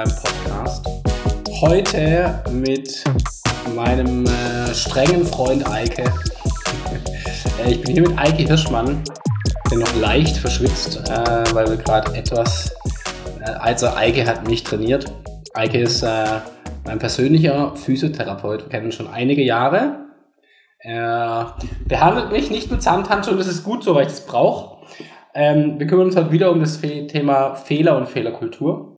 meinem Podcast. Heute mit meinem äh, strengen Freund Eike. Äh, ich bin hier mit Eike Hirschmann, der noch leicht verschwitzt, äh, weil wir gerade etwas. Äh, also, Eike hat mich trainiert. Eike ist äh, mein persönlicher Physiotherapeut. Wir kennen uns schon einige Jahre. Er behandelt mich nicht mit Samthandschuhen, das ist gut so, weil ich das brauche. Ähm, wir kümmern uns heute wieder um das Thema Fehler und Fehlerkultur.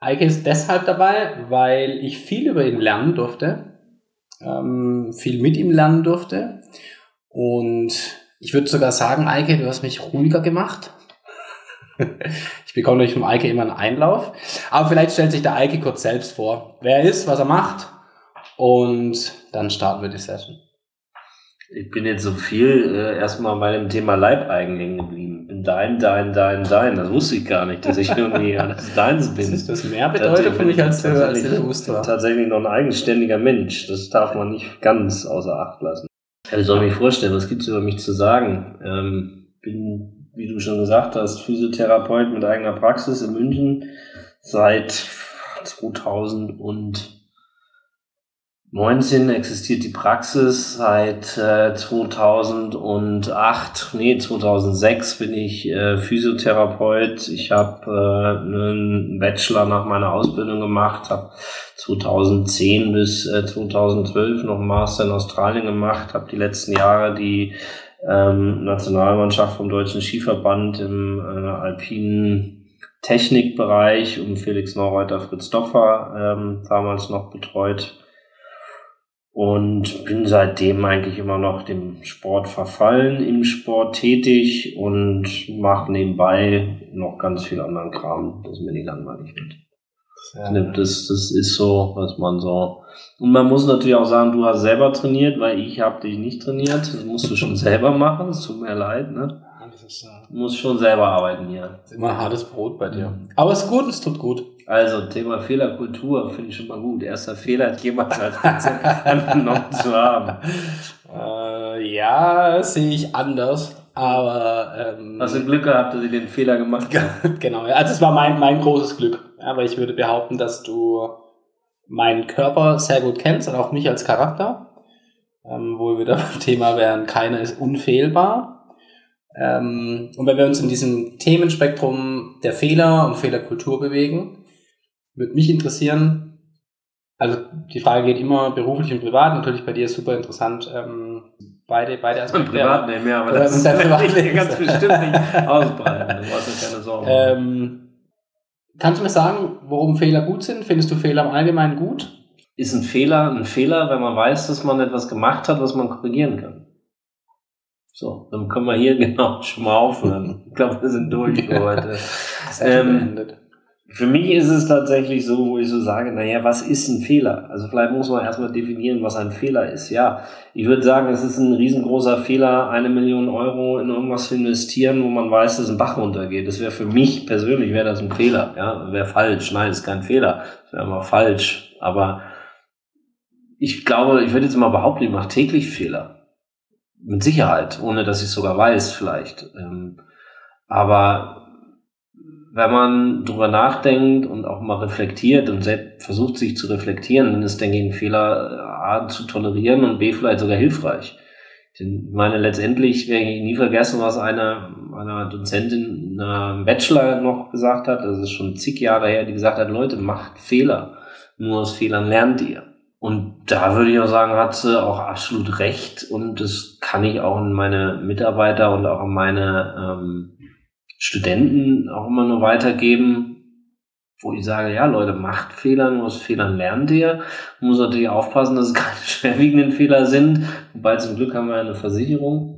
Eike ist deshalb dabei, weil ich viel über ihn lernen durfte, ähm, viel mit ihm lernen durfte. Und ich würde sogar sagen, Eike, du hast mich ruhiger gemacht. ich bekomme durch vom Eike immer einen Einlauf. Aber vielleicht stellt sich der Eike kurz selbst vor, wer er ist, was er macht. Und dann starten wir die Session. Ich bin jetzt so viel äh, erstmal bei dem Thema Leibeigen hängen geblieben. Dein, dein, dein, dein. Das wusste ich gar nicht, dass ich irgendwie alles deins bin. Das, das mehr bedeutet für mich, als du als bewusst war. Tatsächlich noch ein eigenständiger Mensch. Das darf man nicht ganz außer Acht lassen. Ich soll mich vorstellen, was gibt's über mich zu sagen? Ähm, bin, wie du schon gesagt hast, Physiotherapeut mit eigener Praxis in München seit 2000 und 19 existiert die Praxis, seit äh, 2008, nee, 2006 bin ich äh, Physiotherapeut. Ich habe äh, einen Bachelor nach meiner Ausbildung gemacht, habe 2010 bis äh, 2012 noch Master in Australien gemacht, habe die letzten Jahre die ähm, Nationalmannschaft vom Deutschen Skiverband im äh, alpinen Technikbereich um Felix Neureuter, Fritz Doffer ähm, damals noch betreut und bin seitdem eigentlich immer noch dem Sport verfallen, im Sport tätig und mache nebenbei noch ganz viel anderen Kram, das mir nicht langweilig wird. Ja. Das, das ist so, was man so. Und man muss natürlich auch sagen, du hast selber trainiert, weil ich habe dich nicht trainiert. Das musst du schon selber machen. Es tut mir leid, ne? Du musst schon selber arbeiten hier. Das ist immer hartes Brot bei dir. Aber es ist gut, es tut gut. Also, Thema Fehlerkultur finde ich schon mal gut. Erster Fehler hat jemand als angenommen zu haben. Äh, ja, sehe ich anders. Aber. Ähm, Hast du Glück gehabt, dass ich den Fehler gemacht habe? genau, also es war mein, mein großes Glück. Weil ich würde behaupten, dass du meinen Körper sehr gut kennst und auch mich als Charakter. Ähm, wo wir wieder beim Thema wären, keiner ist unfehlbar. Ähm, und wenn wir uns in diesem Themenspektrum der Fehler und Fehlerkultur bewegen, würde mich interessieren, also die Frage geht immer beruflich und privat, natürlich bei dir ist super interessant, ähm, beide, beide Aspekte. Und privat nicht mehr, aber das, ist dein Privatleben ganz bestimmt nicht ausbreiten, du hast ja keine Sorgen. Ähm, kannst du mir sagen, warum Fehler gut sind? Findest du Fehler im Allgemeinen gut? Ist ein Fehler ein Fehler, wenn man weiß, dass man etwas gemacht hat, was man korrigieren kann? So, dann können wir hier genau schon mal aufhören. Ich glaube, wir sind durch für heute. ähm. Für mich ist es tatsächlich so, wo ich so sage, naja, was ist ein Fehler? Also vielleicht muss man erstmal definieren, was ein Fehler ist. Ja, ich würde sagen, es ist ein riesengroßer Fehler, eine Million Euro in irgendwas zu investieren, wo man weiß, dass ein Bach runtergeht. Das wäre für mich persönlich, wäre das ein Fehler. Ja, wäre falsch. Nein, ist kein Fehler. Das wäre immer falsch. Aber ich glaube, ich würde jetzt mal behaupten, ich mache täglich Fehler. Mit Sicherheit, ohne dass ich es sogar weiß vielleicht. Ähm, aber wenn man drüber nachdenkt und auch mal reflektiert und selbst versucht sich zu reflektieren, dann ist, denke ich, ein Fehler A zu tolerieren und B vielleicht sogar hilfreich. Ich meine, letztendlich werde ich nie vergessen, was eine, eine Dozentin in einem Bachelor noch gesagt hat, das ist schon zig Jahre her, die gesagt hat, Leute, macht Fehler. Nur aus Fehlern lernt ihr. Und da würde ich auch sagen, hat sie auch absolut recht. Und das kann ich auch in meine Mitarbeiter und auch in meine ähm, Studenten auch immer nur weitergeben, wo ich sage, ja Leute, macht Fehler, nur aus Fehlern lernt ihr. Man muss natürlich aufpassen, dass es keine schwerwiegenden Fehler sind. Wobei zum Glück haben wir eine Versicherung.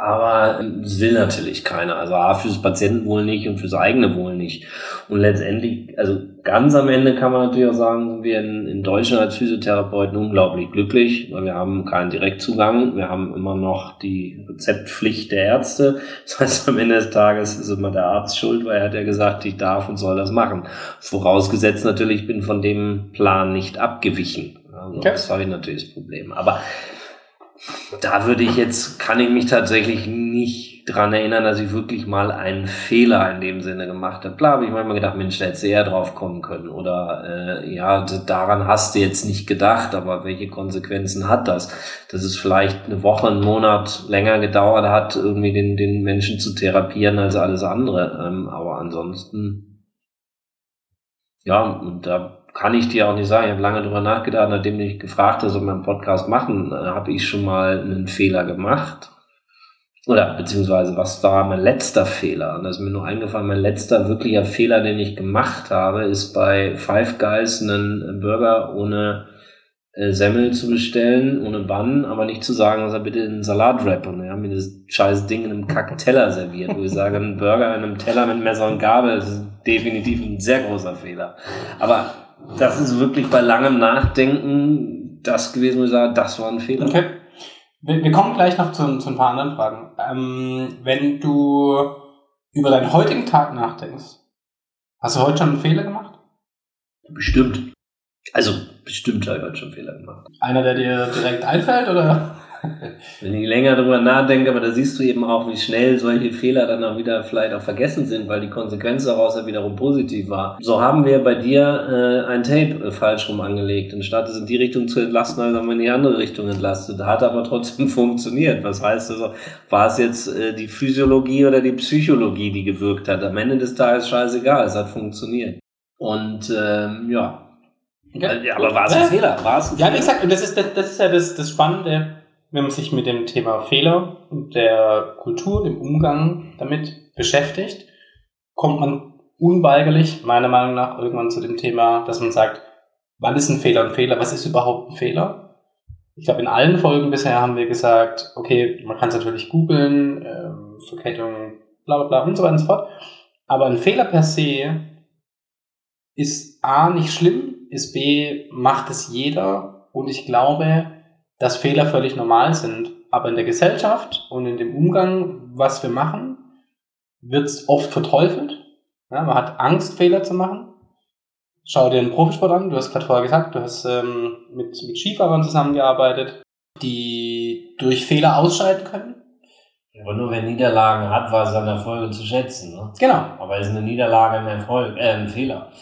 Aber das will natürlich keiner. Also A, fürs Patientenwohl nicht und fürs eigene Wohl nicht. Und letztendlich, also ganz am Ende kann man natürlich auch sagen, sind wir in, in Deutschland als Physiotherapeuten unglaublich glücklich, weil wir haben keinen Direktzugang. Wir haben immer noch die Rezeptpflicht der Ärzte. Das heißt, am Ende des Tages ist immer der Arzt schuld, weil er hat ja gesagt, ich darf und soll das machen. Vorausgesetzt natürlich, ich bin von dem Plan nicht abgewichen. Also okay. Das habe ich natürlich das Problem. Aber da würde ich jetzt, kann ich mich tatsächlich nicht dran erinnern, dass ich wirklich mal einen Fehler in dem Sinne gemacht habe. Klar habe ich manchmal gedacht, Mensch, da hättest du eher drauf kommen können. Oder äh, ja, daran hast du jetzt nicht gedacht, aber welche Konsequenzen hat das? Dass es vielleicht eine Woche, einen Monat länger gedauert hat, irgendwie den, den Menschen zu therapieren als alles andere. Ähm, aber ansonsten, ja, und da kann ich dir auch nicht sagen. Ich habe lange drüber nachgedacht, nachdem du mich gefragt hast, ob wir einen Podcast machen, äh, habe ich schon mal einen Fehler gemacht. Oder beziehungsweise, was war mein letzter Fehler? Und das ist mir nur eingefallen, mein letzter wirklicher Fehler, den ich gemacht habe, ist bei Five Guys einen Burger ohne äh, Semmel zu bestellen, ohne Bann, aber nicht zu sagen, dass er bitte einen Salatwrap und er haben mir das scheiß Ding in einem Kack-Teller serviert, wo ich sage, ein Burger in einem Teller mit Messer und Gabel, das ist definitiv ein sehr großer Fehler. Aber das ist wirklich bei langem Nachdenken das gewesen, wo ich sage, das war ein Fehler. Okay. Wir, wir kommen gleich noch zu, zu ein paar anderen Fragen. Ähm, wenn du über deinen heutigen Tag nachdenkst, hast du heute schon einen Fehler gemacht? Bestimmt. Also, bestimmt habe ich heute schon Fehler gemacht. Einer, der dir direkt einfällt, oder? Wenn ich länger darüber nachdenke, aber da siehst du eben auch, wie schnell solche Fehler dann auch wieder vielleicht auch vergessen sind, weil die Konsequenz daraus ja wiederum positiv war. So haben wir bei dir äh, ein Tape äh, falsch rum angelegt. Anstatt es in die Richtung zu entlasten, haben wir in die andere Richtung entlastet. Hat aber trotzdem funktioniert. Was heißt also, war es jetzt äh, die Physiologie oder die Psychologie, die gewirkt hat? Am Ende des Tages scheißegal, es hat funktioniert. Und ähm, ja. Okay. Ja, aber war es ein Fehler? War es ein ja, Fehler? gesagt, und das ist, das, das ist ja das, das Spannende wenn man sich mit dem Thema Fehler und der Kultur, dem Umgang damit beschäftigt, kommt man unweigerlich, meiner Meinung nach, irgendwann zu dem Thema, dass man sagt, wann ist ein Fehler ein Fehler? Was ist überhaupt ein Fehler? Ich glaube, in allen Folgen bisher haben wir gesagt, okay, man kann es natürlich googeln, ähm, Verkettung, bla bla bla und so weiter und so fort. Aber ein Fehler per se ist A nicht schlimm, ist B macht es jeder und ich glaube, dass Fehler völlig normal sind. Aber in der Gesellschaft und in dem Umgang, was wir machen, wird es oft verteufelt. Ja, man hat Angst, Fehler zu machen. Schau dir den Profisport an. Du hast gerade vorher gesagt, du hast ähm, mit, mit Skifahrern zusammengearbeitet, die durch Fehler ausscheiden können. Aber nur wer Niederlagen hat, war es an Erfolge zu schätzen. Ne? Genau. Aber ist eine Niederlage ein Erfolg, äh, ein Fehler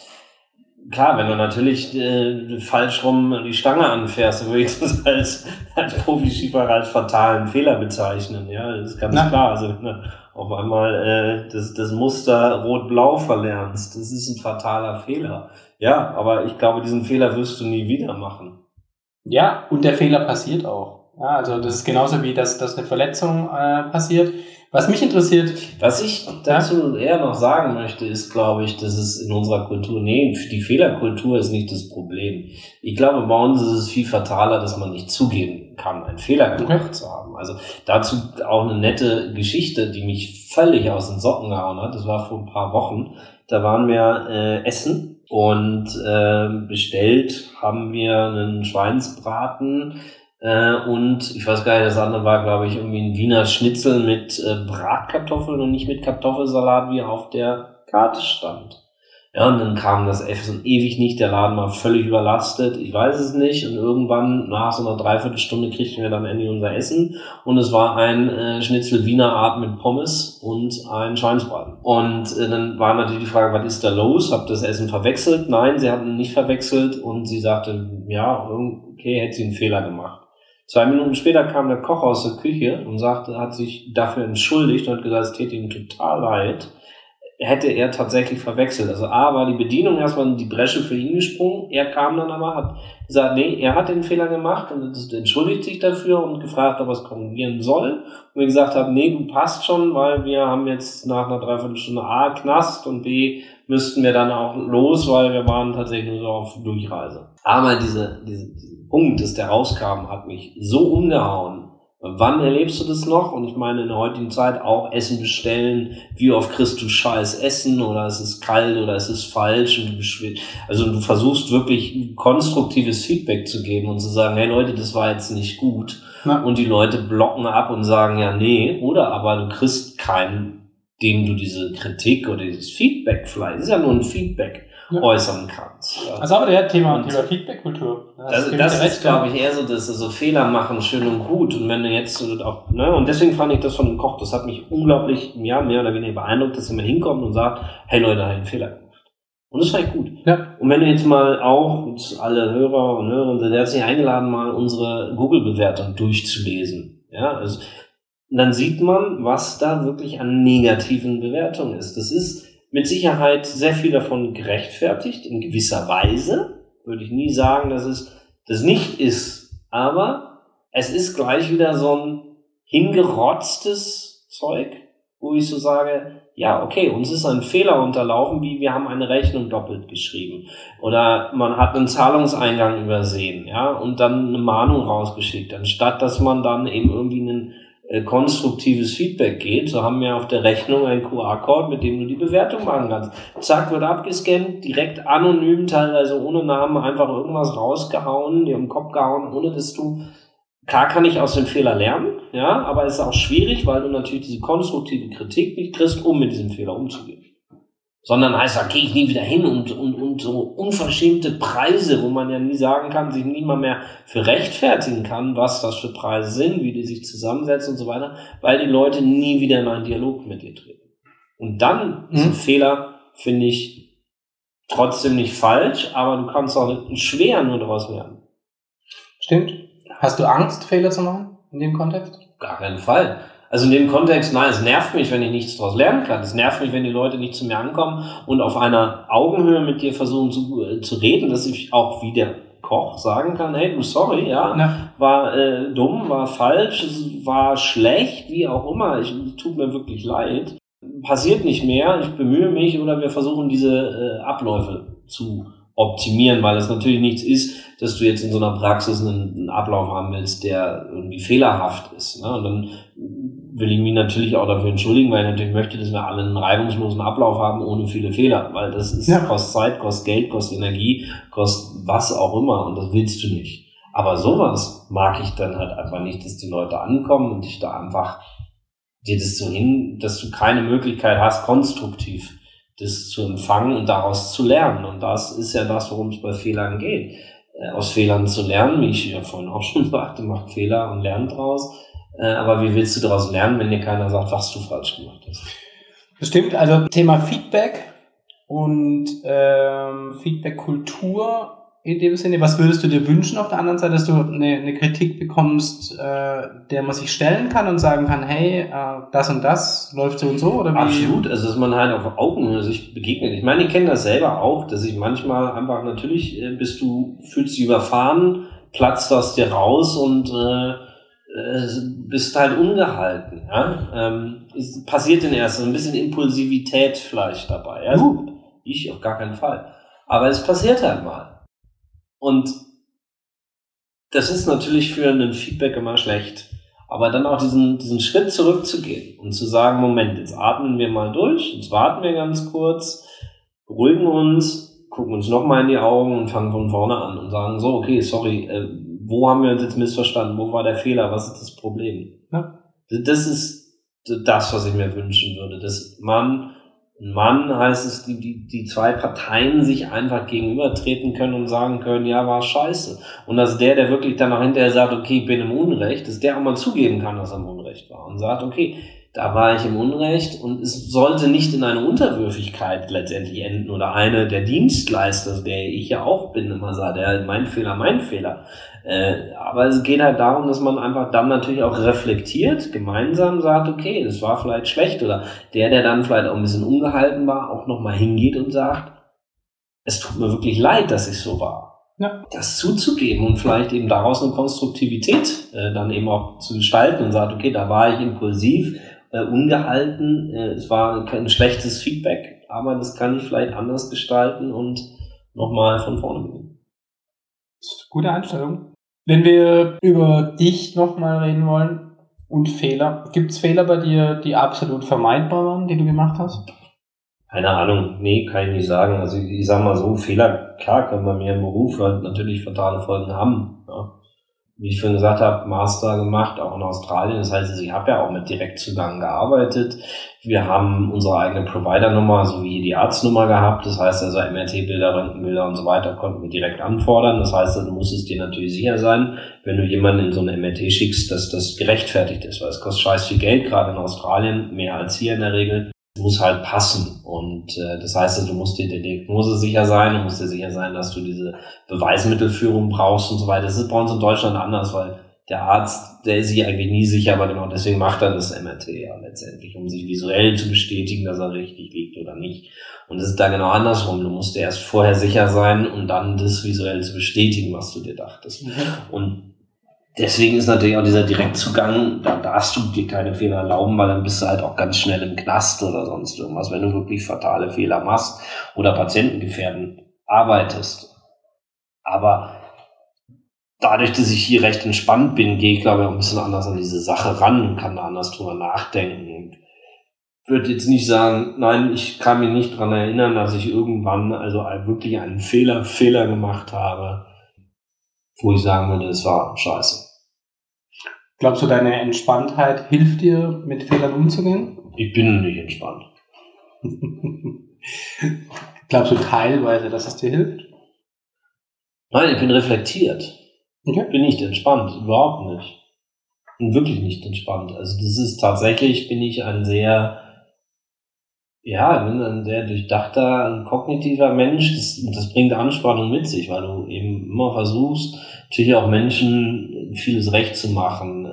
klar, wenn du natürlich äh, falsch rum die Stange anfährst, dann würde ich das als, als Profi-Skifahrer als fatalen Fehler bezeichnen. Ja, das ist ganz Na. klar. Also ne, auf einmal äh, das, das Muster Rot-Blau verlernst, das ist ein fataler Fehler. Ja, aber ich glaube, diesen Fehler wirst du nie wieder machen. Ja, und der Fehler passiert auch. Ja, also das ist genauso wie, dass, dass eine Verletzung äh, passiert. Was mich interessiert. Was ich dazu eher noch sagen möchte, ist, glaube ich, dass es in unserer Kultur, nee, die Fehlerkultur ist nicht das Problem. Ich glaube, bei uns ist es viel fataler, dass man nicht zugeben kann, einen Fehler gemacht zu haben. Also dazu auch eine nette Geschichte, die mich völlig aus den Socken gehauen hat. Das war vor ein paar Wochen. Da waren wir äh, essen und äh, bestellt haben wir einen Schweinsbraten äh, und ich weiß gar nicht, das andere war, glaube ich, irgendwie ein Wiener Schnitzel mit äh, Bratkartoffeln und nicht mit Kartoffelsalat, wie auf der Karte stand. Ja, und dann kam das Essen ewig nicht, der Laden war völlig überlastet, ich weiß es nicht. Und irgendwann nach so einer Dreiviertelstunde kriegten wir dann endlich unser Essen. Und es war ein äh, Schnitzel Wiener Art mit Pommes und ein Schweinsbraten. Und äh, dann war natürlich die Frage, was ist da los? Habt das Essen verwechselt? Nein, sie hatten nicht verwechselt. Und sie sagte, ja, okay, hätte sie einen Fehler gemacht. Zwei Minuten später kam der Koch aus der Küche und sagte, hat sich dafür entschuldigt und hat gesagt, es täte ihm total leid. Hätte er tatsächlich verwechselt. Also A war die Bedienung erstmal in die Bresche für ihn gesprungen. Er kam dann aber, hat gesagt, nee, er hat den Fehler gemacht und entschuldigt sich dafür und gefragt, ob er es korrigieren soll. Und wir gesagt haben, nee, du passt schon, weil wir haben jetzt nach einer Dreiviertelstunde A Knast und B müssten wir dann auch los, weil wir waren tatsächlich nur so auf Durchreise. Aber diese, diese, Punkt, dass der rauskam, hat mich so umgehauen. Wann erlebst du das noch? Und ich meine, in der heutigen Zeit auch Essen bestellen. Wie oft kriegst du scheiß Essen oder es ist kalt oder es ist falsch und du Also du versuchst wirklich konstruktives Feedback zu geben und zu sagen, hey Leute, das war jetzt nicht gut. Ja. Und die Leute blocken ab und sagen, ja, nee. Oder aber du kriegst keinen, dem du diese Kritik oder dieses Feedback vielleicht, ist ja nur ein Feedback, ja. äußern kannst. Fall. Also aber der Thema, Thema Feedback-Kultur. Das, das, das ist, glaube ich, eher so, dass so Fehler machen, schön und gut. Und wenn du jetzt so auch, ne, und deswegen fand ich das von dem Koch, das hat mich unglaublich, ja, mehr oder weniger beeindruckt, dass jemand hinkommt und sagt, hey Leute, da ich einen Fehler gemacht. Und das fand ich gut. Ja. Und wenn du jetzt mal auch, alle Hörer und Hörerinnen, der hat sich eingeladen, mal unsere Google-Bewertung durchzulesen. Ja, also, dann sieht man, was da wirklich an negativen Bewertungen ist. Das ist mit Sicherheit sehr viel davon gerechtfertigt, in gewisser Weise. Würde ich nie sagen, dass es das nicht ist. Aber es ist gleich wieder so ein hingerotztes Zeug, wo ich so sage, ja, okay, uns ist ein Fehler unterlaufen, wie wir haben eine Rechnung doppelt geschrieben. Oder man hat einen Zahlungseingang übersehen, ja, und dann eine Mahnung rausgeschickt, anstatt dass man dann eben irgendwie einen konstruktives Feedback geht, so haben wir auf der Rechnung einen QR-Code, mit dem du die Bewertung machen kannst. Zack, wird abgescannt, direkt anonym, teilweise ohne Namen, einfach irgendwas rausgehauen, dir im Kopf gehauen, ohne dass du Klar kann ich aus dem Fehler lernen, ja, aber es ist auch schwierig, weil du natürlich diese konstruktive Kritik nicht kriegst, um mit diesem Fehler umzugehen sondern heißt, da gehe ich nie wieder hin und, und, und so unverschämte Preise, wo man ja nie sagen kann, sich nie mal mehr für rechtfertigen kann, was das für Preise sind, wie die sich zusammensetzen und so weiter, weil die Leute nie wieder in einen Dialog mit dir treten. Und dann mhm. ist ein Fehler, finde ich, trotzdem nicht falsch, aber du kannst auch schwer nur daraus lernen. Stimmt. Hast du Angst, Fehler zu machen in dem Kontext? Gar keinen Fall. Also in dem Kontext, nein, es nervt mich, wenn ich nichts daraus lernen kann. Es nervt mich, wenn die Leute nicht zu mir ankommen und auf einer Augenhöhe mit dir versuchen zu, äh, zu reden, dass ich auch wie der Koch sagen kann, hey, du sorry, ja, ja. war äh, dumm, war falsch, war schlecht, wie auch immer, ich tut mir wirklich leid. Passiert nicht mehr, ich bemühe mich oder wir versuchen diese äh, Abläufe zu optimieren, weil es natürlich nichts ist, dass du jetzt in so einer Praxis einen, einen Ablauf haben willst, der irgendwie fehlerhaft ist. Ne? Und dann will ich mich natürlich auch dafür entschuldigen, weil ich natürlich möchte, dass wir alle einen reibungslosen Ablauf haben, ohne viele Fehler, weil das ist, ja. kostet Zeit, kostet Geld, kostet Energie, kostet was auch immer und das willst du nicht. Aber sowas mag ich dann halt einfach nicht, dass die Leute ankommen und dich da einfach dir das so hin, dass du keine Möglichkeit hast, konstruktiv das zu empfangen und daraus zu lernen. Und das ist ja das, worum es bei Fehlern geht. Äh, aus Fehlern zu lernen, wie ich ja vorhin auch schon sagte, macht Fehler und lernt daraus äh, aber wie willst du daraus lernen, wenn dir keiner sagt, was du falsch gemacht hast? Das stimmt. Also Thema Feedback und ähm, Feedback-Kultur in dem Sinne. Was würdest du dir wünschen auf der anderen Seite, dass du eine, eine Kritik bekommst, äh, der man sich stellen kann und sagen kann, hey, äh, das und das läuft so und so? Oder wie? Absolut. Also dass man halt auf Augenhöhe sich begegnet. Ich meine, ich kenne das selber auch, dass ich manchmal einfach natürlich äh, bist du, fühlst dich überfahren, platzt aus dir raus und äh, äh, bist halt ungehalten. Ja? Ähm, es passiert in erster ein bisschen Impulsivität vielleicht dabei. Ja? Uh. Ich auf gar keinen Fall. Aber es passiert halt mal. Und das ist natürlich für einen Feedback immer schlecht. Aber dann auch diesen, diesen Schritt zurückzugehen und zu sagen, Moment, jetzt atmen wir mal durch, jetzt warten wir ganz kurz, beruhigen uns, gucken uns nochmal in die Augen und fangen von vorne an und sagen so, okay, sorry, äh, wo haben wir uns jetzt missverstanden? Wo war der Fehler? Was ist das Problem? Ja. Das ist das, was ich mir wünschen würde. Dass man, ein Mann heißt es, die, die, die zwei Parteien sich einfach gegenübertreten können und sagen können, ja, war scheiße. Und dass der, der wirklich dann auch hinterher sagt, okay, ich bin im Unrecht, dass der auch mal zugeben kann, dass er im Unrecht war und sagt, okay, da war ich im Unrecht und es sollte nicht in eine Unterwürfigkeit letztendlich enden oder eine der Dienstleister, der ich ja auch bin, immer sagt, ja, mein Fehler, mein Fehler. Äh, aber es geht halt darum, dass man einfach dann natürlich auch reflektiert, gemeinsam sagt, okay, das war vielleicht schlecht oder der, der dann vielleicht auch ein bisschen ungehalten war, auch nochmal hingeht und sagt, es tut mir wirklich leid, dass ich so war. Ja. Das zuzugeben und vielleicht eben daraus eine Konstruktivität äh, dann eben auch zu gestalten und sagt, okay, da war ich impulsiv, äh, ungehalten, äh, es war kein schlechtes Feedback, aber das kann ich vielleicht anders gestalten und nochmal von vorne beginnen. Gute Einstellung. Wenn wir über dich nochmal reden wollen und Fehler, gibt es Fehler bei dir, die absolut vermeidbar waren, die du gemacht hast? Keine Ahnung, nee, kann ich nicht sagen. Also ich sag mal so, Fehler, klar können bei mir im Beruf halt natürlich fatale Folgen haben. Ja. Wie ich vorhin gesagt habe, Master gemacht, auch in Australien. Das heißt, ich habe ja auch mit Direktzugang gearbeitet. Wir haben unsere eigene Provider-Nummer sowie die Arztnummer gehabt. Das heißt also MRT-Bilder, Röntgenbilder und so weiter konnten wir direkt anfordern. Das heißt, du musstest dir natürlich sicher sein, wenn du jemanden in so eine MRT schickst, dass das gerechtfertigt ist, weil es kostet scheiß viel Geld, gerade in Australien, mehr als hier in der Regel muss halt passen. Und äh, das heißt, also, du musst dir der Diagnose sicher sein, du musst dir sicher sein, dass du diese Beweismittelführung brauchst und so weiter. Das ist bei uns in Deutschland anders, weil der Arzt, der ist sich eigentlich nie sicher, aber genau deswegen macht er das MRT ja letztendlich, um sich visuell zu bestätigen, dass er richtig liegt oder nicht. Und es ist da genau andersrum. Du musst dir erst vorher sicher sein und dann das visuell zu bestätigen, was du dir dachtest. Mhm. Und deswegen ist natürlich auch dieser Direktzugang, da darfst du dir keine Fehler erlauben, weil dann bist du halt auch ganz schnell im Knast oder sonst irgendwas, wenn du wirklich fatale Fehler machst oder Patientengefährden arbeitest. Aber dadurch, dass ich hier recht entspannt bin, gehe ich glaube ich auch ein bisschen anders an diese Sache ran und kann da anders drüber nachdenken und würde jetzt nicht sagen, nein, ich kann mich nicht dran erinnern, dass ich irgendwann also wirklich einen Fehler, Fehler gemacht habe, wo ich sagen würde, es war scheiße. Glaubst du, deine Entspanntheit hilft dir, mit Fehlern umzugehen? Ich bin nicht entspannt. Glaubst du teilweise, dass es dir hilft? Nein, ich bin reflektiert. Okay. Ich bin nicht entspannt, überhaupt nicht. Bin wirklich nicht entspannt. Also das ist tatsächlich, bin ich ein sehr, ja, bin ein sehr durchdachter, ein kognitiver Mensch. Das, das bringt Anspannung mit sich, weil du eben immer versuchst, natürlich auch Menschen vieles recht zu machen,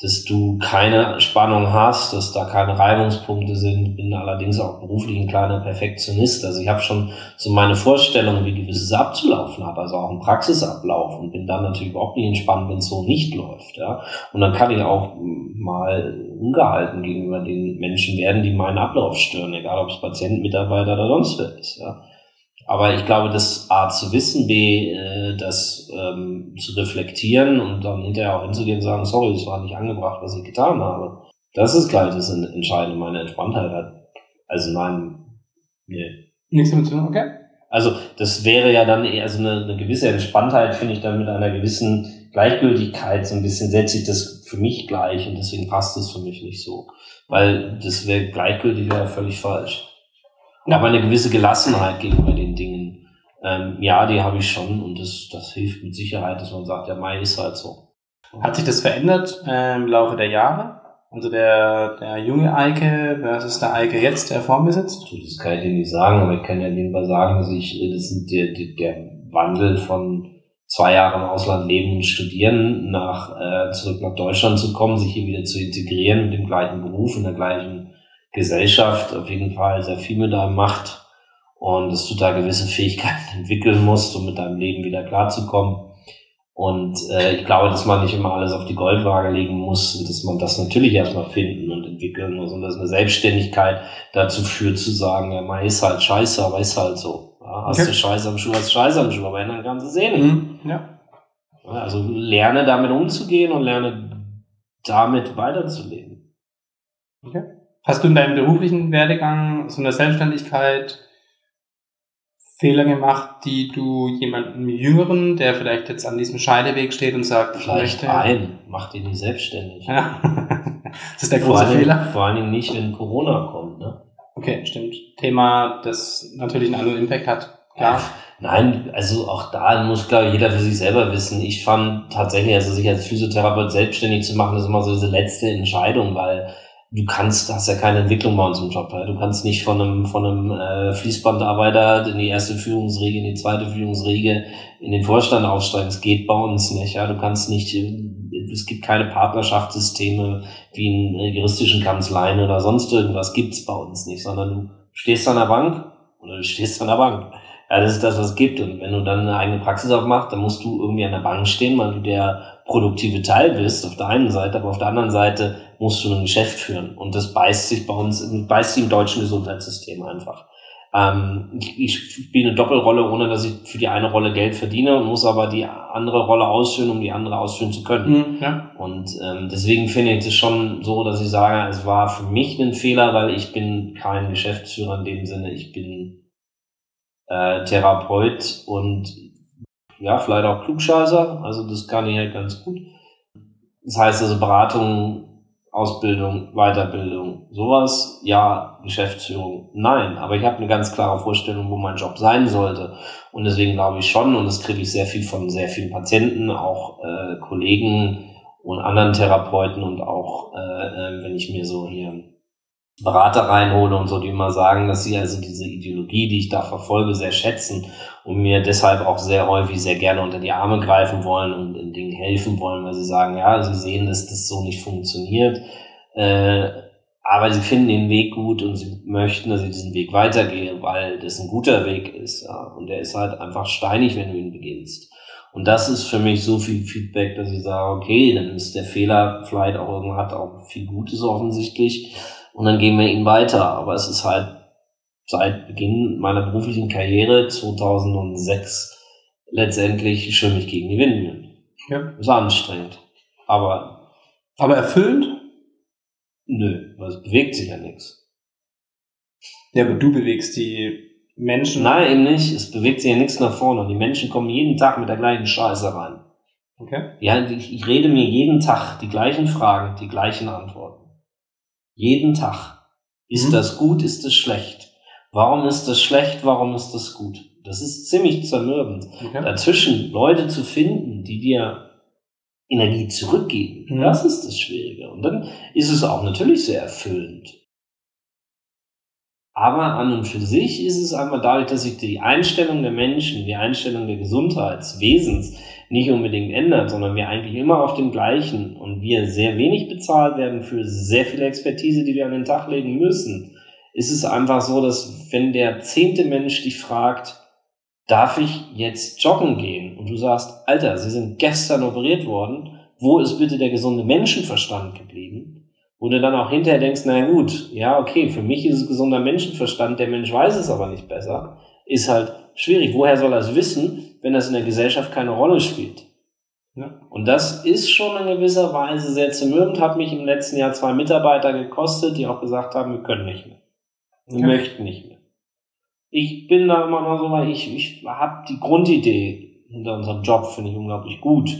dass du keine Spannung hast, dass da keine Reibungspunkte sind. Bin allerdings auch beruflich ein kleiner Perfektionist. Also ich habe schon so meine Vorstellung, wie gewisses abzulaufen hat, also auch ein Praxisablauf und bin dann natürlich überhaupt nicht entspannt, wenn es so nicht läuft. Ja? Und dann kann ich auch mal ungehalten gegenüber den Menschen werden, die meinen Ablauf stören, egal ob es Patient, Mitarbeiter oder sonst wer ist. Ja? Aber ich glaube, das A zu wissen, B, äh, das ähm, zu reflektieren und dann hinterher auch hinzugehen und sagen, sorry, das war nicht angebracht, was ich getan habe. Das ist gleich das Entscheidende, meine Entspanntheit hat. Also nein, nee. Nichts damit zu tun, okay. Also das wäre ja dann eher, also eine, eine gewisse Entspanntheit finde ich dann mit einer gewissen Gleichgültigkeit so ein bisschen setze ich das für mich gleich und deswegen passt es für mich nicht so. Weil das wäre gleichgültig wäre völlig falsch. Aber eine gewisse Gelassenheit gegenüber ähm, ja, die habe ich schon und das, das hilft mit Sicherheit, dass man sagt, ja, Mai ist halt so. Hat sich das verändert äh, im Laufe der Jahre? Also der, der junge Eike versus der Eike jetzt, der vor mir sitzt? Das kann ich dir nicht sagen, aber ich kann ja nebenbei sagen, dass ich, das ist der, der, der Wandel von zwei Jahren im Ausland leben und studieren, nach, äh, zurück nach Deutschland zu kommen, sich hier wieder zu integrieren mit dem gleichen Beruf, in der gleichen Gesellschaft auf jeden Fall sehr viel mit einem macht und dass du da gewisse Fähigkeiten entwickeln musst, um mit deinem Leben wieder klarzukommen. Und äh, ich glaube, dass man nicht immer alles auf die Goldwaage legen muss und dass man das natürlich erstmal finden und entwickeln muss und dass eine Selbstständigkeit dazu führt zu sagen, ja, man ist halt scheiße, aber ist halt so. Ja, hast okay. du Scheiße am Schuh, hast du Scheiße am Schuh, aber ändern kannst du es eh nicht. Mhm, ja. Also lerne damit umzugehen und lerne damit weiterzuleben. Okay. Hast du in deinem beruflichen Werdegang, so einer Selbstständigkeit, Fehler gemacht, die du jemandem Jüngeren, der vielleicht jetzt an diesem Scheideweg steht und sagt, vielleicht möchte, ein, mach dich nicht selbstständig. Ja. das ist der große vor Fehler. Allem, vor allen Dingen nicht, wenn Corona kommt. Ne? Okay, stimmt. Thema, das natürlich einen anderen Impact hat. Klar. Nein, also auch da muss, glaube ich, jeder für sich selber wissen. Ich fand tatsächlich, also sich als Physiotherapeut selbstständig zu machen, ist immer so diese letzte Entscheidung, weil du kannst, hast ja keine Entwicklung bei uns im Job. Ja? Du kannst nicht von einem, von einem äh, Fließbandarbeiter in die erste Führungsriege, in die zweite Führungsriege, in den Vorstand aufsteigen. Das geht bei uns nicht. Ja? Du kannst nicht, äh, es gibt keine Partnerschaftssysteme wie in juristischen Kanzleien oder sonst irgendwas gibt's bei uns nicht, sondern du stehst an der Bank oder du stehst an der Bank. Ja, das ist das, was es gibt. Und wenn du dann eine eigene Praxis aufmachst, dann musst du irgendwie an der Bank stehen, weil du der produktive Teil bist, auf der einen Seite, aber auf der anderen Seite musst du ein Geschäft führen. Und das beißt sich bei uns, beißt sich im deutschen Gesundheitssystem einfach. Ähm, ich, ich spiele eine Doppelrolle, ohne dass ich für die eine Rolle Geld verdiene und muss aber die andere Rolle ausführen, um die andere ausführen zu können. Mhm, ja. Und ähm, deswegen finde ich es schon so, dass ich sage, es war für mich ein Fehler, weil ich bin kein Geschäftsführer in dem Sinne, ich bin äh, Therapeut und ja, vielleicht auch Klugscheißer, also das kann ich halt ganz gut. Das heißt also Beratung, Ausbildung, Weiterbildung, sowas, ja, Geschäftsführung, nein. Aber ich habe eine ganz klare Vorstellung, wo mein Job sein sollte. Und deswegen glaube ich schon, und das kriege ich sehr viel von sehr vielen Patienten, auch äh, Kollegen und anderen Therapeuten und auch, äh, äh, wenn ich mir so hier Berater reinhole und so, die immer sagen, dass sie also diese Ideologie, die ich da verfolge, sehr schätzen und mir deshalb auch sehr häufig sehr gerne unter die Arme greifen wollen und in Dingen helfen wollen, weil sie sagen, ja, sie sehen, dass das so nicht funktioniert, äh, aber sie finden den Weg gut und sie möchten, dass ich diesen Weg weitergehe, weil das ein guter Weg ist. Ja, und der ist halt einfach steinig, wenn du ihn beginnst. Und das ist für mich so viel Feedback, dass ich sage, okay, dann ist der Fehler vielleicht auch irgendwann hat auch viel Gutes offensichtlich und dann gehen wir ihn weiter. Aber es ist halt seit Beginn meiner beruflichen Karriere 2006 letztendlich schwimme ich gegen die Windmühlen. Ja. Ist anstrengend. Aber. Aber erfüllend? Nö, weil es bewegt sich ja nichts. Ja, aber du bewegst die Menschen. Nein, eben nicht. Es bewegt sich ja nichts nach vorne. Und die Menschen kommen jeden Tag mit der gleichen Scheiße rein. Okay. Ja, ich, ich rede mir jeden Tag die gleichen Fragen, die gleichen Antworten. Jeden Tag. Ist mhm. das gut, ist das schlecht? Warum ist das schlecht, warum ist das gut? Das ist ziemlich zermürbend. Okay. Dazwischen Leute zu finden, die dir Energie zurückgeben, mhm. das ist das Schwierige. Und dann ist es auch natürlich sehr erfüllend. Aber an und für sich ist es einmal dadurch, dass sich die Einstellung der Menschen, die Einstellung der Gesundheitswesens nicht unbedingt ändert, sondern wir eigentlich immer auf dem gleichen und wir sehr wenig bezahlt werden für sehr viel Expertise, die wir an den Tag legen müssen, ist es einfach so, dass wenn der zehnte Mensch dich fragt, darf ich jetzt joggen gehen? Und du sagst, Alter, Sie sind gestern operiert worden, wo ist bitte der gesunde Menschenverstand geblieben? Wo du dann auch hinterher denkst, na gut, ja, okay, für mich ist es gesunder Menschenverstand, der Mensch weiß es aber nicht besser, ist halt schwierig. Woher soll er es wissen, wenn das in der Gesellschaft keine Rolle spielt. Ja. Und das ist schon in gewisser Weise sehr zermürbend, hat mich im letzten Jahr zwei Mitarbeiter gekostet, die auch gesagt haben, wir können nicht mehr. Wir okay. möchten nicht mehr. Ich bin da immer noch so, weil ich, ich habe die Grundidee hinter unserem Job, finde ich unglaublich gut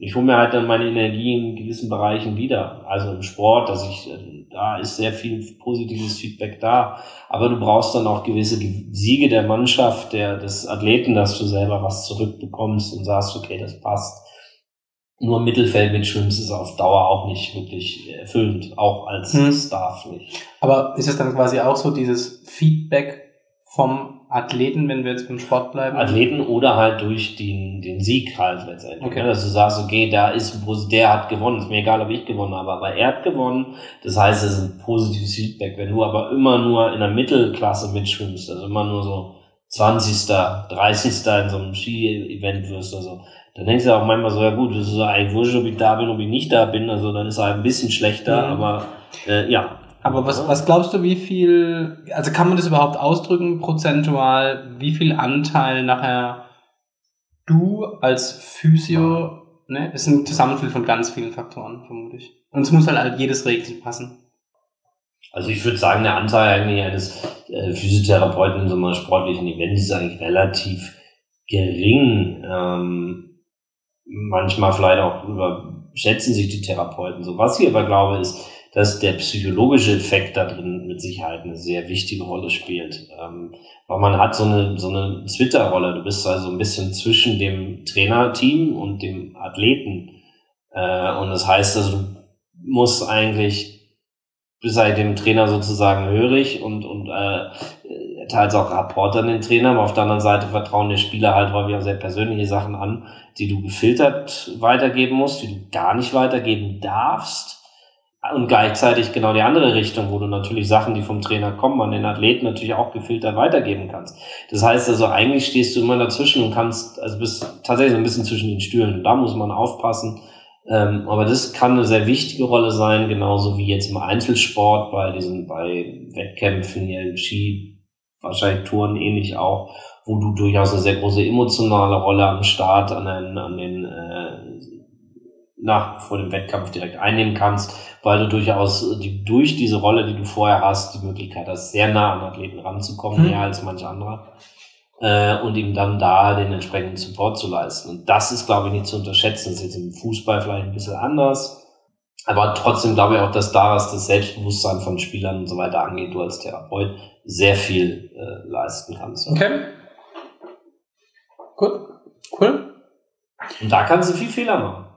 ich hole mir halt dann meine Energie in gewissen Bereichen wieder. Also im Sport, dass ich, äh, da ist sehr viel positives Feedback da. Aber du brauchst dann auch gewisse Siege der Mannschaft, der, des Athleten, dass du selber was zurückbekommst und sagst, okay, das passt. Nur Mittelfeld mit Schwimmst ist auf Dauer auch nicht wirklich erfüllend, auch als hm. Staff nicht. Aber ist es dann quasi auch so dieses Feedback vom Athleten, wenn wir jetzt beim Sport bleiben? Athleten oder halt durch den, den Sieg halt letztendlich. Okay. Ne? Dass du sagst, okay, da ist, der hat gewonnen. Ist mir egal, ob ich gewonnen habe, aber er hat gewonnen. Das heißt, es ist ein positives Feedback. Wenn du aber immer nur in der Mittelklasse mitschwimmst, also immer nur so 20., 30. in so einem Ski-Event wirst oder so, dann denkst du auch manchmal so, ja gut, das ist eigentlich wurscht, ob ich da bin, ob ich nicht da bin. Also dann ist er halt ein bisschen schlechter, mhm. aber äh, ja, aber was, was glaubst du, wie viel, also kann man das überhaupt ausdrücken, prozentual, wie viel Anteil nachher du als Physio, ne, ist ein Zusammenspiel von ganz vielen Faktoren, vermutlich. Und es muss halt, halt jedes Regeln passen. Also ich würde sagen, der Anteil eigentlich eines äh, Physiotherapeuten in so einem sportlichen Event ist eigentlich relativ gering. Ähm, manchmal vielleicht auch überschätzen sich die Therapeuten so. Was ich aber glaube, ist, dass der psychologische Effekt da drin mit Sicherheit eine sehr wichtige Rolle spielt. Ähm, weil man hat so eine, so eine Twitter-Rolle. Du bist also ein bisschen zwischen dem Trainerteam und dem Athleten. Äh, und das heißt, also du musst eigentlich halt dem Trainer sozusagen hörig und, und äh, teils auch Rapport an den Trainer, aber auf der anderen Seite vertrauen die Spieler halt häufig auch sehr persönliche Sachen an, die du gefiltert weitergeben musst, die du gar nicht weitergeben darfst und gleichzeitig genau die andere Richtung, wo du natürlich Sachen, die vom Trainer kommen, an den Athleten natürlich auch gefiltert weitergeben kannst. Das heißt also, eigentlich stehst du immer dazwischen und kannst, also bist tatsächlich so ein bisschen zwischen den Stühlen. Da muss man aufpassen. Ähm, aber das kann eine sehr wichtige Rolle sein, genauso wie jetzt im Einzelsport, bei diesen, bei Wettkämpfen, hier im Ski, wahrscheinlich Touren ähnlich auch, wo du durchaus eine sehr große emotionale Rolle am Start, an den, an den äh, nach vor dem Wettkampf direkt einnehmen kannst, weil du durchaus die, durch diese Rolle, die du vorher hast, die Möglichkeit hast, sehr nah an Athleten ranzukommen, hm. mehr als manch anderer. äh, und ihm dann da den entsprechenden Support zu leisten. Und das ist, glaube ich, nicht zu unterschätzen. Das ist jetzt im Fußball vielleicht ein bisschen anders. Aber trotzdem glaube ich auch, dass da, was das Selbstbewusstsein von Spielern und so weiter angeht, du als Therapeut sehr viel äh, leisten kannst. Okay. Gut. Cool. Und da kannst du viel Fehler machen.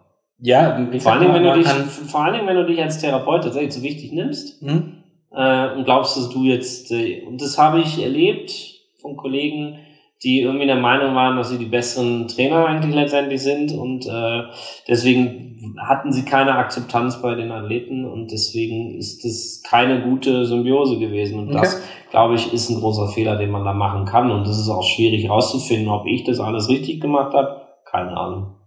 Ja, vor allen, Dingen, wenn du dich, vor allen Dingen, wenn du dich als Therapeut tatsächlich so wichtig nimmst mhm. äh, und glaubst, dass du jetzt, äh, und das habe ich erlebt von Kollegen, die irgendwie der Meinung waren, dass sie die besseren Trainer eigentlich letztendlich sind und äh, deswegen hatten sie keine Akzeptanz bei den Athleten und deswegen ist das keine gute Symbiose gewesen und okay. das, glaube ich, ist ein großer Fehler, den man da machen kann und das ist auch schwierig herauszufinden, ob ich das alles richtig gemacht habe, keine Ahnung.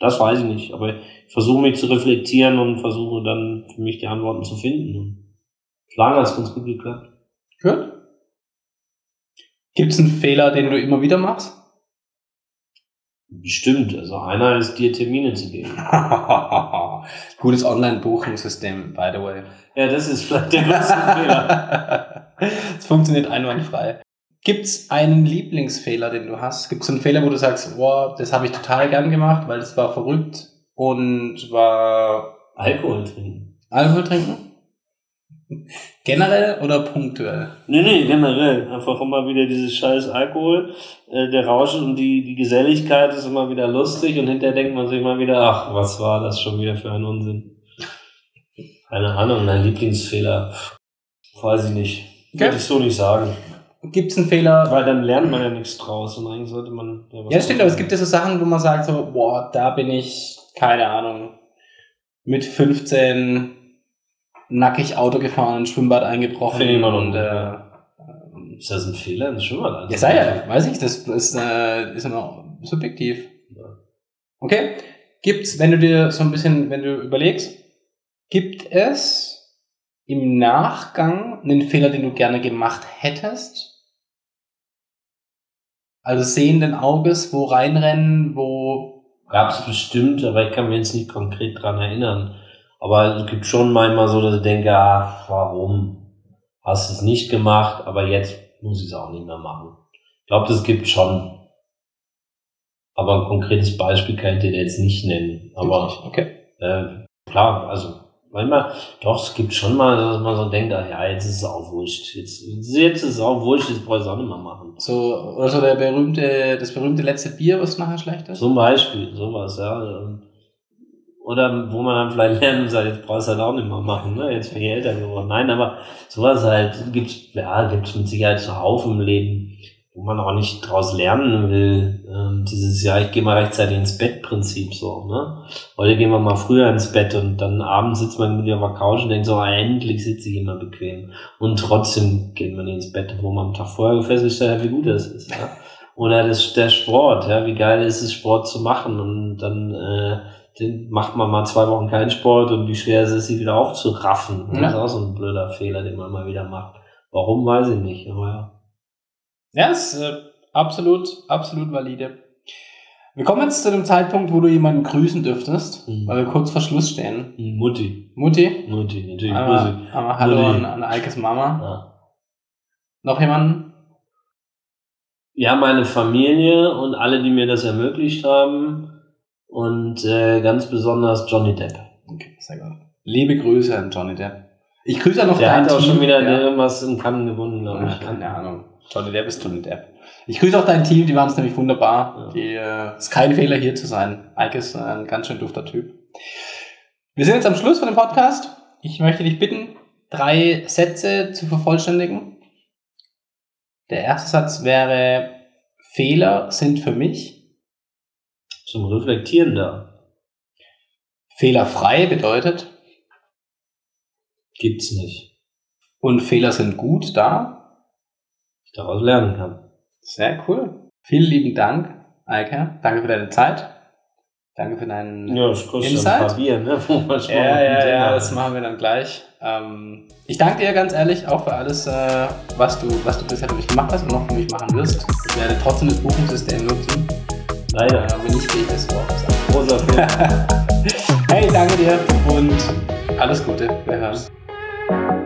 Das weiß ich nicht, aber ich versuche mich zu reflektieren und versuche dann für mich die Antworten zu finden. Und klar, hat es ganz gut geklappt. Gut. Gibt es einen Fehler, den du immer wieder machst? Bestimmt. Also einer ist dir Termine zu geben. Gutes Online-Buchungssystem, by the way. Ja, das ist vielleicht der größte Fehler. Es funktioniert einwandfrei. Gibt es einen Lieblingsfehler, den du hast? Gibt es einen Fehler, wo du sagst, boah, das habe ich total gern gemacht, weil es war verrückt und war Alkohol trinken. Alkohol trinken? Generell oder punktuell? Nee, nee, generell. Einfach immer wieder dieses scheiß Alkohol, äh, der Rausch und die, die Geselligkeit ist immer wieder lustig und hinterher denkt man sich mal wieder, ach, was war das schon wieder für ein Unsinn? Keine Ahnung, mein Lieblingsfehler. Weiß ich nicht. Okay. Würde ich so nicht sagen gibt es einen Fehler. Weil dann lernt man ja nichts draus und eigentlich sollte man. Ja, ja stimmt, aber es gibt ja so Sachen, wo man sagt so, boah, da bin ich, keine Ahnung, mit 15 nackig Auto gefahren, ins Schwimmbad eingebrochen. Finde ich und, äh, ist das ein Fehler, ins Schwimmbad Ja, sei ja, weiß ich, das ist, äh, ist immer subjektiv. Okay, gibt's, wenn du dir so ein bisschen, wenn du überlegst, gibt es im Nachgang einen Fehler, den du gerne gemacht hättest? Also sehenden Auges, wo reinrennen, wo. Gab es bestimmt, aber ich kann mir jetzt nicht konkret dran erinnern. Aber es gibt schon manchmal so, dass ich denke, ach, warum hast du es nicht gemacht, aber jetzt muss ich es auch nicht mehr machen. Ich glaube, das gibt schon. Aber ein konkretes Beispiel kann ich dir jetzt nicht nennen. Aber okay. äh, klar, also Manchmal, doch, es gibt schon mal, dass man so denkt, ach ja, jetzt ist es auch wurscht. Jetzt, jetzt ist es auch wurscht, jetzt brauche ich es auch nicht mehr machen. So, oder so der berühmte, das berühmte letzte Bier, was nachher schlecht ist? Zum Beispiel, sowas, ja. Oder wo man dann vielleicht lernt und sagt, jetzt brauchst du halt auch nicht mehr machen, ne? Jetzt bin ich älter geworden. Nein, aber sowas halt gibt's, ja, gibt's mit Sicherheit zuhauf im Leben wo man auch nicht draus lernen will, ähm, dieses Jahr, ich gehe mal rechtzeitig ins Bett Prinzip so, ne? Heute gehen wir mal früher ins Bett und dann abends sitzt man mit auf der Couch und denkt so, ah, endlich sitze ich immer bequem. Und trotzdem geht man ins Bett, wo man am Tag vorher festgestellt hat, wie gut das ist. Ja? Oder das, der Sport, ja, wie geil ist es, Sport zu machen und dann äh, den macht man mal zwei Wochen keinen Sport und wie schwer ist es, sich wieder aufzuraffen. Ja. Das ist auch so ein blöder Fehler, den man mal wieder macht. Warum, weiß ich nicht, aber ja. Ja, ist äh, absolut, absolut valide. Wir kommen jetzt zu dem Zeitpunkt, wo du jemanden grüßen dürftest, mhm. weil wir kurz vor Schluss stehen. Mhm, Mutti. Mutti? Mutti, natürlich. Aber, aber hallo Mutti. An, an Eikes Mama. Ja. Noch jemanden? Ja, meine Familie und alle, die mir das ermöglicht haben. Und äh, ganz besonders Johnny Depp. Okay, sehr gut. Liebe Grüße an Johnny Depp. Ich grüße auch noch Der hat auch Team, schon wieder ja. irgendwas in Cannes gewonnen, glaube ich. Keine Ahnung. Johnny Depp ist Johnny Depp. Ich grüße auch dein Team, die waren es nämlich wunderbar. Ja. Die, äh, ist kein Fehler hier zu sein. Ike ist ein ganz schön dufter Typ. Wir sind jetzt am Schluss von dem Podcast. Ich möchte dich bitten, drei Sätze zu vervollständigen. Der erste Satz wäre, Fehler sind für mich zum Reflektieren da. Fehlerfrei bedeutet? Gibt's nicht. Und Fehler sind gut da? Daraus lernen kann. Sehr cool. Vielen lieben Dank, Eike. Danke für deine Zeit. Danke für deinen ja, das kostet Insight. Ein paar Bier, ne? ja, ja, ja, das machen wir dann gleich. Ähm, ich danke dir ganz ehrlich auch für alles, äh, was, du, was du bisher für mich gemacht hast und noch für mich machen wirst. Ich werde trotzdem das Buchungssystem nutzen. Leider. Äh, wenn nicht, gehe ich das so Großer Hey, danke dir und alles Gute. Wir hören.